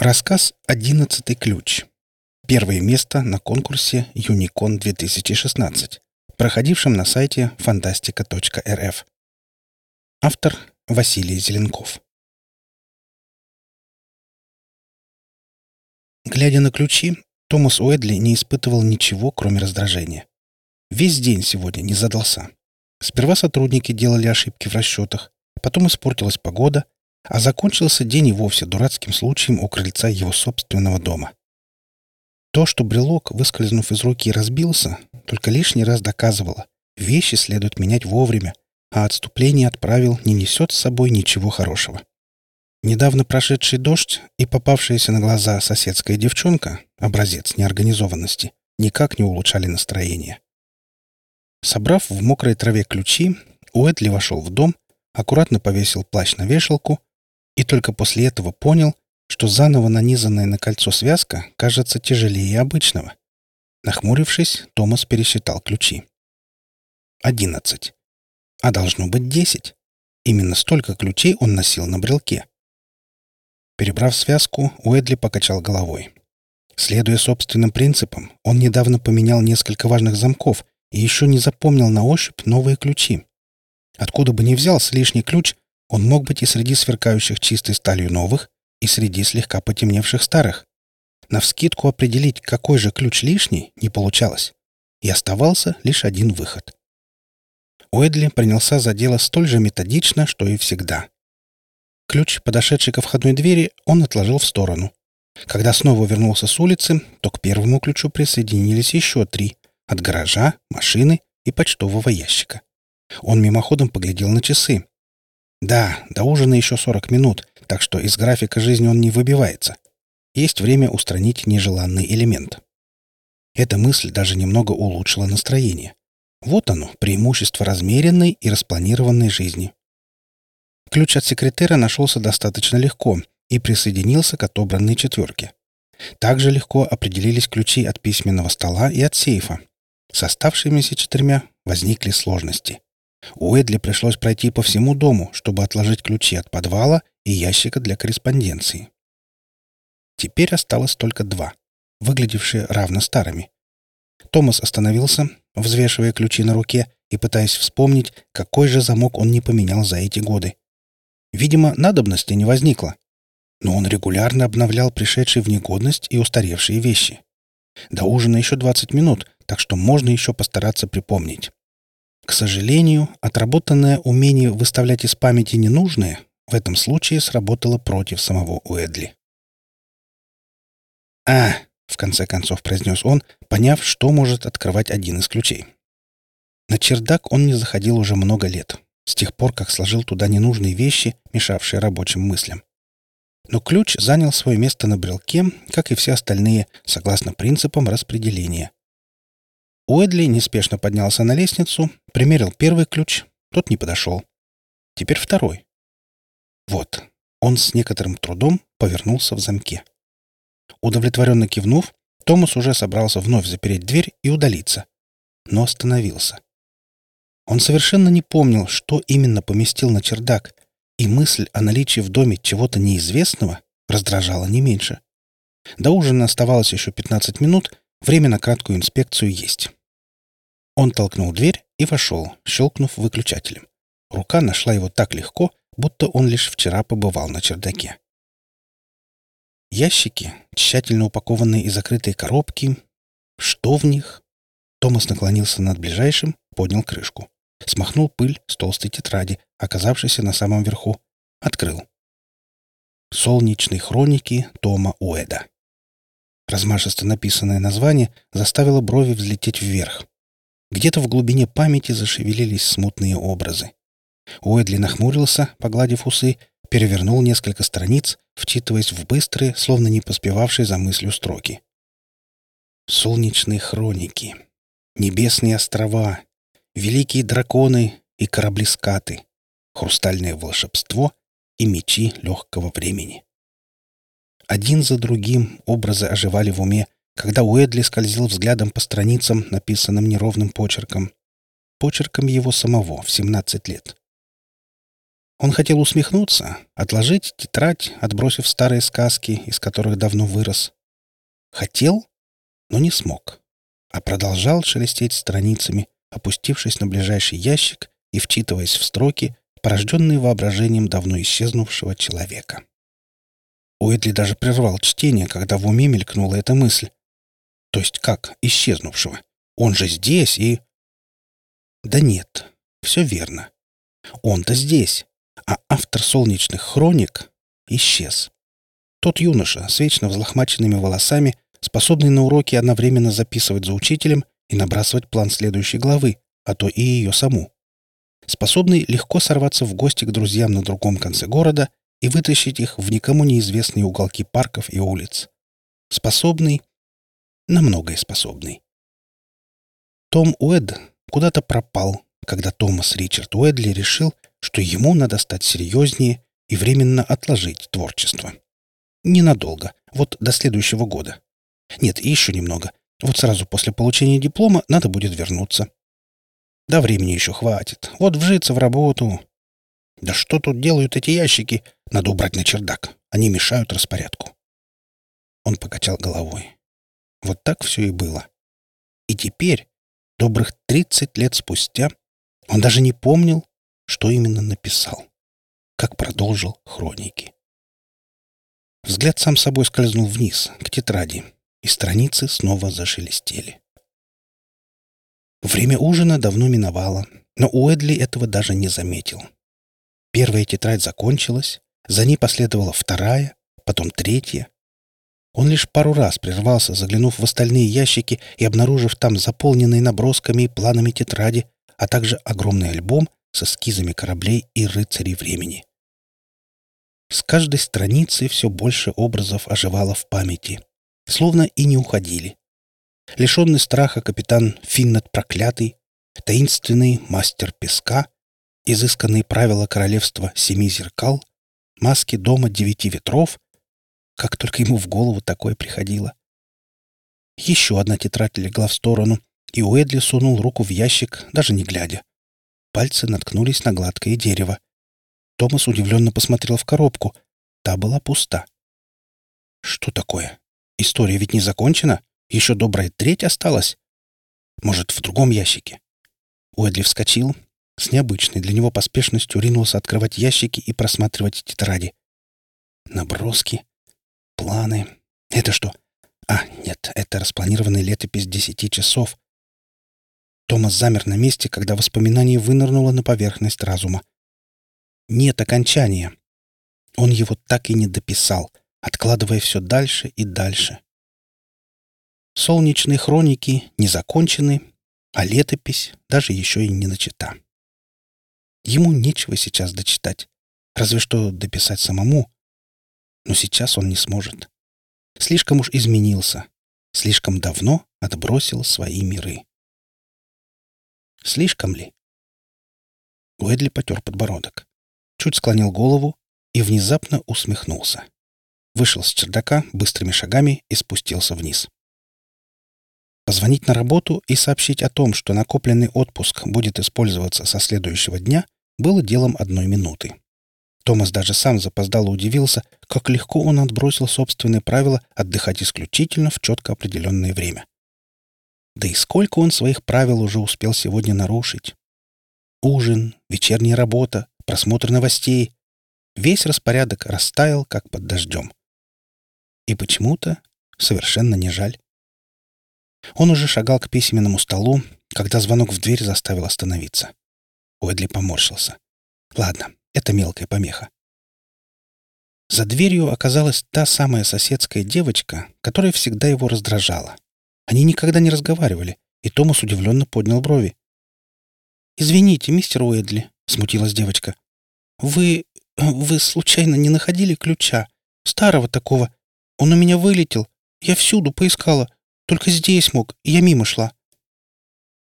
Рассказ «Одиннадцатый ключ». Первое место на конкурсе Юникон 2016, проходившем на сайте фантастика.рф. Автор Василий Зеленков. Глядя на ключи, Томас Уэдли не испытывал ничего, кроме раздражения. Весь день сегодня не задался. Сперва сотрудники делали ошибки в расчетах, потом испортилась погода, а закончился день и вовсе дурацким случаем у крыльца его собственного дома. То, что брелок, выскользнув из руки, разбился, только лишний раз доказывало, вещи следует менять вовремя, а отступление от правил не несет с собой ничего хорошего. Недавно прошедший дождь и попавшаяся на глаза соседская девчонка, образец неорганизованности, никак не улучшали настроение. Собрав в мокрой траве ключи, Уэтли вошел в дом, аккуратно повесил плащ на вешалку и только после этого понял, что заново нанизанная на кольцо связка кажется тяжелее обычного. Нахмурившись, Томас пересчитал ключи. Одиннадцать. А должно быть десять. Именно столько ключей он носил на брелке. Перебрав связку, Уэдли покачал головой. Следуя собственным принципам, он недавно поменял несколько важных замков и еще не запомнил на ощупь новые ключи. Откуда бы ни взялся лишний ключ, он мог быть и среди сверкающих чистой сталью новых, и среди слегка потемневших старых. Навскидку определить, какой же ключ лишний, не получалось. И оставался лишь один выход. Уэдли принялся за дело столь же методично, что и всегда. Ключ, подошедший ко входной двери, он отложил в сторону. Когда снова вернулся с улицы, то к первому ключу присоединились еще три — от гаража, машины и почтового ящика. Он мимоходом поглядел на часы. Да, до ужина еще 40 минут, так что из графика жизни он не выбивается. Есть время устранить нежеланный элемент. Эта мысль даже немного улучшила настроение. Вот оно, преимущество размеренной и распланированной жизни. Ключ от секретера нашелся достаточно легко и присоединился к отобранной четверке. Также легко определились ключи от письменного стола и от сейфа. С оставшимися четырьмя возникли сложности. Уэдли пришлось пройти по всему дому, чтобы отложить ключи от подвала и ящика для корреспонденции. Теперь осталось только два, выглядевшие равно старыми. Томас остановился, взвешивая ключи на руке и пытаясь вспомнить, какой же замок он не поменял за эти годы. Видимо, надобности не возникло. Но он регулярно обновлял пришедшие в негодность и устаревшие вещи. До ужина еще 20 минут, так что можно еще постараться припомнить. К сожалению, отработанное умение выставлять из памяти ненужное в этом случае сработало против самого Уэдли. «А!» — в конце концов произнес он, поняв, что может открывать один из ключей. На чердак он не заходил уже много лет, с тех пор, как сложил туда ненужные вещи, мешавшие рабочим мыслям. Но ключ занял свое место на брелке, как и все остальные, согласно принципам распределения. Уэдли неспешно поднялся на лестницу, примерил первый ключ, тот не подошел. Теперь второй. Вот, он с некоторым трудом повернулся в замке. Удовлетворенно кивнув, Томас уже собрался вновь запереть дверь и удалиться, но остановился. Он совершенно не помнил, что именно поместил на чердак, и мысль о наличии в доме чего-то неизвестного раздражала не меньше. До ужина оставалось еще 15 минут, время на краткую инспекцию есть. Он толкнул дверь и вошел, щелкнув выключателем. Рука нашла его так легко, будто он лишь вчера побывал на чердаке. Ящики, тщательно упакованные и закрытые коробки. Что в них? Томас наклонился над ближайшим, поднял крышку. Смахнул пыль с толстой тетради, оказавшейся на самом верху. Открыл. «Солнечные хроники Тома Уэда». Размашисто написанное название заставило брови взлететь вверх. Где-то в глубине памяти зашевелились смутные образы. Уэдли нахмурился, погладив усы, перевернул несколько страниц, вчитываясь в быстрые, словно не поспевавшие за мыслью строки. Солнечные хроники, небесные острова, великие драконы и корабли-скаты, хрустальное волшебство и мечи легкого времени. Один за другим образы оживали в уме, когда Уэдли скользил взглядом по страницам, написанным неровным почерком. Почерком его самого в 17 лет. Он хотел усмехнуться, отложить тетрадь, отбросив старые сказки, из которых давно вырос. Хотел, но не смог, а продолжал шелестеть страницами, опустившись на ближайший ящик и вчитываясь в строки, порожденные воображением давно исчезнувшего человека. Уэдли даже прервал чтение, когда в уме мелькнула эта мысль. То есть как исчезнувшего? Он же здесь и... Да нет, все верно. Он-то здесь, а автор «Солнечных хроник» исчез. Тот юноша с вечно взлохмаченными волосами, способный на уроки одновременно записывать за учителем и набрасывать план следующей главы, а то и ее саму. Способный легко сорваться в гости к друзьям на другом конце города и вытащить их в никому неизвестные уголки парков и улиц. Способный, на многое способный. Том Уэд куда-то пропал, когда Томас Ричард Уэдли решил, что ему надо стать серьезнее и временно отложить творчество. Ненадолго, вот до следующего года. Нет, еще немного. Вот сразу после получения диплома надо будет вернуться. Да времени еще хватит. Вот вжиться в работу. Да что тут делают эти ящики? Надо убрать на чердак. Они мешают распорядку. Он покачал головой. Вот так все и было. И теперь, добрых тридцать лет спустя, он даже не помнил, что именно написал, как продолжил хроники. Взгляд сам собой скользнул вниз, к тетради, и страницы снова зашелестели. Время ужина давно миновало, но Уэдли этого даже не заметил. Первая тетрадь закончилась, за ней последовала вторая, потом третья. Он лишь пару раз прервался, заглянув в остальные ящики и обнаружив там заполненные набросками и планами тетради, а также огромный альбом с эскизами кораблей и рыцарей времени. С каждой страницы все больше образов оживало в памяти, словно и не уходили. Лишенный страха капитан Финнет Проклятый, таинственный мастер песка, изысканные правила королевства Семи Зеркал, маски дома Девяти Ветров, как только ему в голову такое приходило. Еще одна тетрадь легла в сторону, и Уэдли сунул руку в ящик, даже не глядя. Пальцы наткнулись на гладкое дерево. Томас удивленно посмотрел в коробку. Та была пуста. Что такое? История ведь не закончена? Еще добрая треть осталась? Может, в другом ящике? Уэдли вскочил, с необычной для него поспешностью ринулся открывать ящики и просматривать тетради. Наброски, планы. Это что? А, нет, это распланированная летопись десяти часов. Томас замер на месте, когда воспоминание вынырнуло на поверхность разума. Нет окончания. Он его так и не дописал, откладывая все дальше и дальше. Солнечные хроники не закончены, а летопись даже еще и не начата. Ему нечего сейчас дочитать, разве что дописать самому. Но сейчас он не сможет. Слишком уж изменился, слишком давно отбросил свои миры. Слишком ли? Уэдли потер подбородок, чуть склонил голову и внезапно усмехнулся. Вышел с чердака быстрыми шагами и спустился вниз. Позвонить на работу и сообщить о том, что накопленный отпуск будет использоваться со следующего дня, было делом одной минуты. Томас даже сам запоздало удивился, как легко он отбросил собственное правило отдыхать исключительно в четко определенное время. Да и сколько он своих правил уже успел сегодня нарушить. Ужин, вечерняя работа, просмотр новостей. Весь распорядок растаял, как под дождем. И почему-то совершенно не жаль. Он уже шагал к письменному столу, когда звонок в дверь заставил остановиться. Уэдли поморщился. «Ладно, это мелкая помеха». За дверью оказалась та самая соседская девочка, которая всегда его раздражала. Они никогда не разговаривали, и Томас удивленно поднял брови. «Извините, мистер Уэдли», — смутилась девочка. «Вы... вы случайно не находили ключа? Старого такого. Он у меня вылетел. Я всюду поискала. Только здесь мог, и я мимо шла».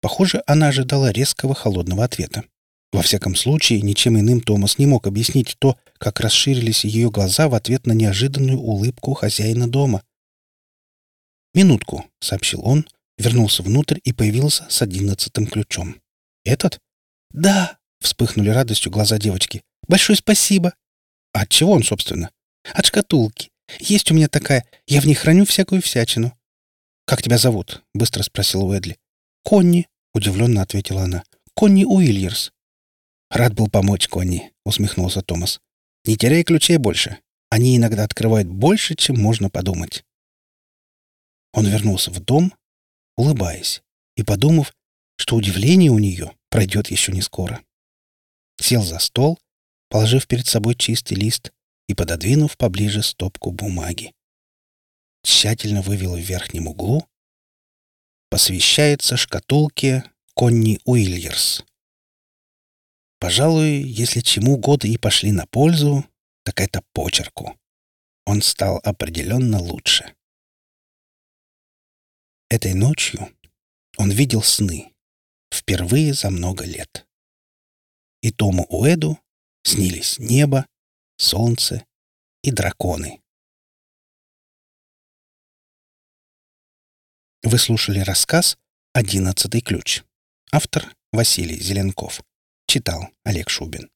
Похоже, она ожидала резкого холодного ответа. Во всяком случае, ничем иным Томас не мог объяснить то, как расширились ее глаза в ответ на неожиданную улыбку хозяина дома. «Минутку», — сообщил он, вернулся внутрь и появился с одиннадцатым ключом. «Этот?» «Да!» Вспыхнули радостью глаза девочки. «Большое спасибо!» «А от чего он, собственно?» «От шкатулки. Есть у меня такая. Я в ней храню всякую всячину». «Как тебя зовут?» — быстро спросил Уэдли. «Конни», — удивленно ответила она. «Конни Уильерс». «Рад был помочь, Конни», — усмехнулся Томас. «Не теряй ключей больше. Они иногда открывают больше, чем можно подумать». Он вернулся в дом, улыбаясь, и подумав, что удивление у нее пройдет еще не скоро. Сел за стол, положив перед собой чистый лист и пододвинув поближе стопку бумаги. Тщательно вывел в верхнем углу «Посвящается шкатулке Конни Уильерс». Пожалуй, если чему годы и пошли на пользу, так это почерку. Он стал определенно лучше. Этой ночью он видел сны. Впервые за много лет. И Тому Уэду снились небо, солнце и драконы. Вы слушали рассказ «Одиннадцатый ключ». Автор Василий Зеленков. Читал Олег Шубин.